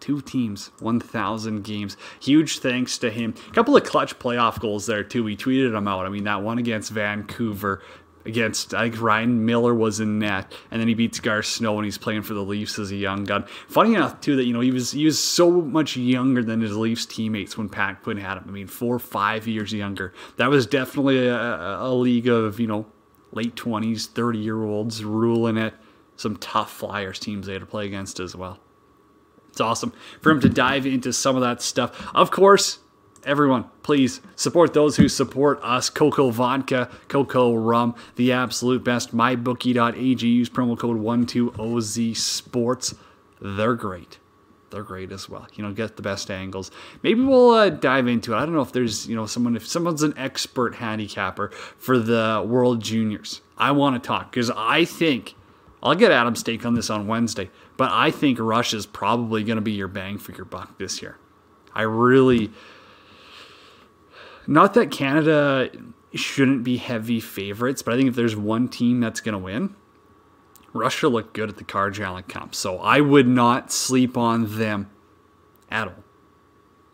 two teams, 1,000 games. Huge thanks to him. A couple of clutch playoff goals there, too. We tweeted them out. I mean, that one against Vancouver, against, think Ryan Miller was in net, and then he beats Garth Snow and he's playing for the Leafs as a young gun. Funny enough, too, that, you know, he was he was so much younger than his Leafs teammates when Pat Quinn had him. I mean, four or five years younger. That was definitely a, a league of, you know, late 20s, 30 year olds ruling it. Some tough Flyers teams they had to play against as well. It's awesome for him to dive into some of that stuff. Of course, everyone, please support those who support us. Coco Vodka, Coco Rum, the absolute best. MyBookie.ag. Use promo code 12OZ Sports. They're great. They're great as well. You know, get the best angles. Maybe we'll uh, dive into it. I don't know if there's, you know, someone, if someone's an expert handicapper for the World Juniors. I want to talk because I think I'll get Adam's take on this on Wednesday, but I think Rush is probably going to be your bang for your buck this year. I really. Not that Canada shouldn't be heavy favorites, but I think if there's one team that's going to win, Russia looked good at the Car Cup. So I would not sleep on them at all.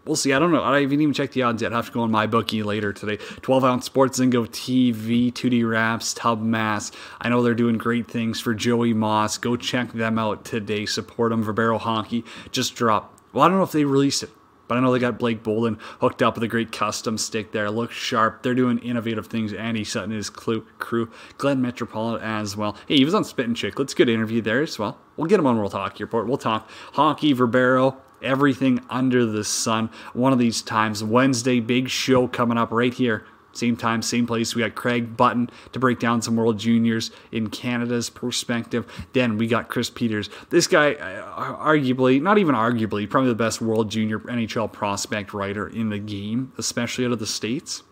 we'll see. I don't know. I haven't even checked the odds yet. I have to go on MyBookie later today. 12 ounce sports Zingo TV, 2D Raps, Tub Mass. I know they're doing great things for Joey Moss. Go check them out today. Support them. Verbero Hockey just dropped. Well, I don't know if they released it. But I know they got Blake Bolden hooked up with a great custom stick there. Looks sharp. They're doing innovative things. Andy Sutton and his crew. Glen Metropolit as well. Hey, he was on Spit and Chick. Let's good interview there as well. We'll get him on World Hockey Report. We'll talk hockey, Verbero, everything under the sun. One of these times, Wednesday, big show coming up right here. Same time, same place. We got Craig Button to break down some World Juniors in Canada's perspective. Then we got Chris Peters. This guy, uh, arguably, not even arguably, probably the best World Junior NHL prospect writer in the game, especially out of the States.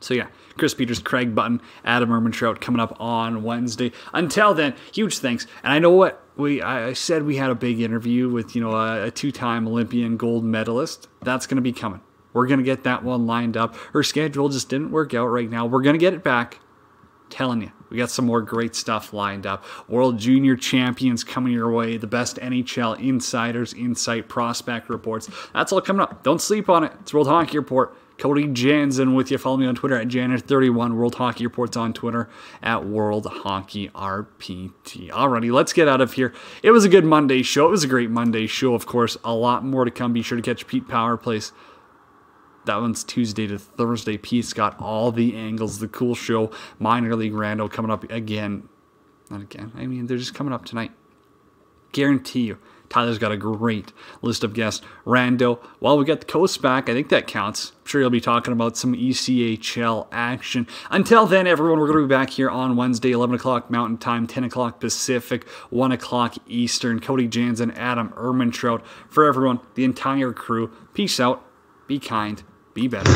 So yeah, Chris Peters, Craig Button, Adam Ermintrout coming up on Wednesday. Until then, huge thanks. And I know what we I said we had a big interview with you know a, a two-time Olympian gold medalist. That's going to be coming. We're going to get that one lined up. Her schedule just didn't work out right now. We're going to get it back. Telling you, we got some more great stuff lined up. World Junior Champions coming your way. The best NHL insiders, insight, prospect reports. That's all coming up. Don't sleep on it. It's World Hockey Report. Cody Jansen with you. Follow me on Twitter at Janet31. World Hockey Reports on Twitter at World Hockey RPT. Alrighty, let's get out of here. It was a good Monday show. It was a great Monday show, of course. A lot more to come. Be sure to catch Pete Power Place that one's Tuesday to Thursday. Pete's got all the angles, the cool show, minor league rando coming up again. Not again. I mean, they're just coming up tonight. Guarantee you. Tyler's got a great list of guests. Rando. While we got the coast back, I think that counts. I'm sure you'll be talking about some ECHL action. Until then, everyone, we're going to be back here on Wednesday, 11 o'clock Mountain Time, 10 o'clock Pacific, 1 o'clock Eastern. Cody Jansen, Adam Ermintrout. For everyone, the entire crew, peace out, be kind, be better.